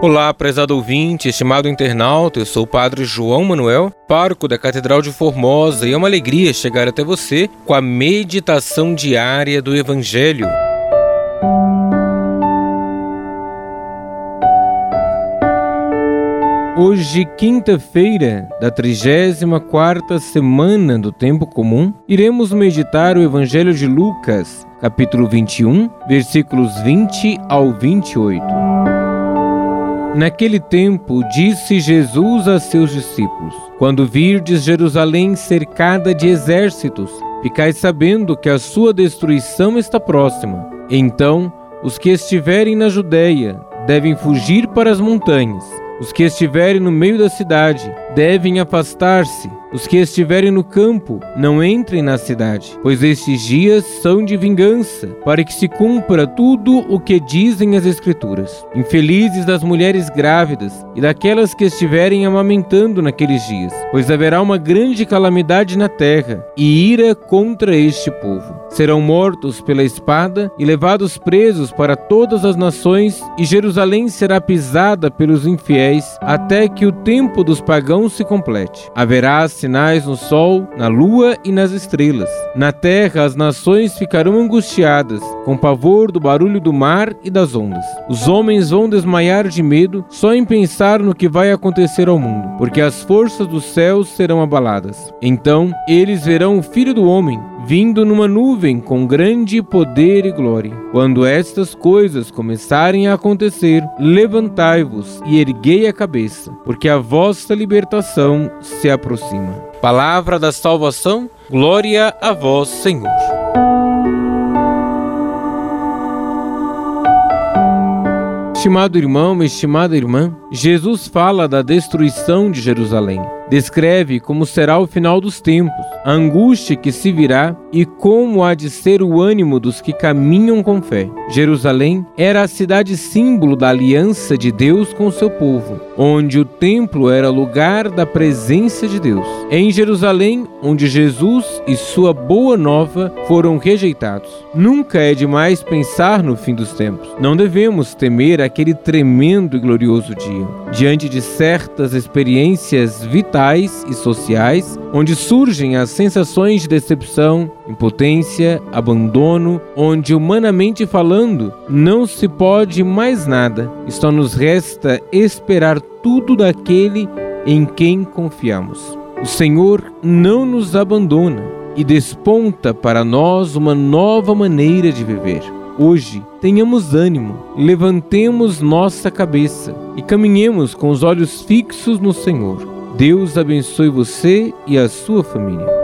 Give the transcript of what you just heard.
Olá, prezado ouvinte, estimado internauta, eu sou o Padre João Manuel, pároco da Catedral de Formosa, e é uma alegria chegar até você com a meditação diária do Evangelho. Hoje, quinta-feira da 34ª semana do Tempo Comum, iremos meditar o Evangelho de Lucas, capítulo 21, versículos 20 ao 28. Naquele tempo, disse Jesus a seus discípulos: Quando virdes Jerusalém cercada de exércitos, ficai sabendo que a sua destruição está próxima. Então, os que estiverem na Judéia devem fugir para as montanhas. Os que estiverem no meio da cidade devem afastar-se os que estiverem no campo, não entrem na cidade, pois estes dias são de vingança, para que se cumpra tudo o que dizem as Escrituras. Infelizes das mulheres grávidas e daquelas que estiverem amamentando naqueles dias, pois haverá uma grande calamidade na terra e ira contra este povo. Serão mortos pela espada e levados presos para todas as nações, e Jerusalém será pisada pelos infiéis até que o tempo dos pagãos se complete. Haverá sinais no sol, na lua e nas estrelas. Na terra as nações ficarão angustiadas, com pavor do barulho do mar e das ondas. Os homens vão desmaiar de medo só em pensar no que vai acontecer ao mundo, porque as forças dos céus serão abaladas. Então eles verão o Filho do Homem vindo numa nuvem com grande poder e glória. Quando estas coisas começarem a acontecer, levantai-vos e erguei a cabeça, porque a vossa libertação se aproxima. Palavra da salvação, glória a vós, Senhor. Estimado irmão, estimada irmã, Jesus fala da destruição de Jerusalém descreve como será o final dos tempos, a angústia que se virá e como há de ser o ânimo dos que caminham com fé. Jerusalém era a cidade símbolo da aliança de Deus com o seu povo, onde o templo era lugar da presença de Deus. É em Jerusalém onde Jesus e sua boa nova foram rejeitados. Nunca é demais pensar no fim dos tempos. Não devemos temer aquele tremendo e glorioso dia. Diante de certas experiências vitais e sociais, onde surgem as sensações de decepção, impotência, abandono, onde, humanamente falando, não se pode mais nada, só nos resta esperar tudo daquele em quem confiamos. O Senhor não nos abandona e desponta para nós uma nova maneira de viver. Hoje, tenhamos ânimo, levantemos nossa cabeça e caminhemos com os olhos fixos no Senhor Deus abençoe você e a sua família.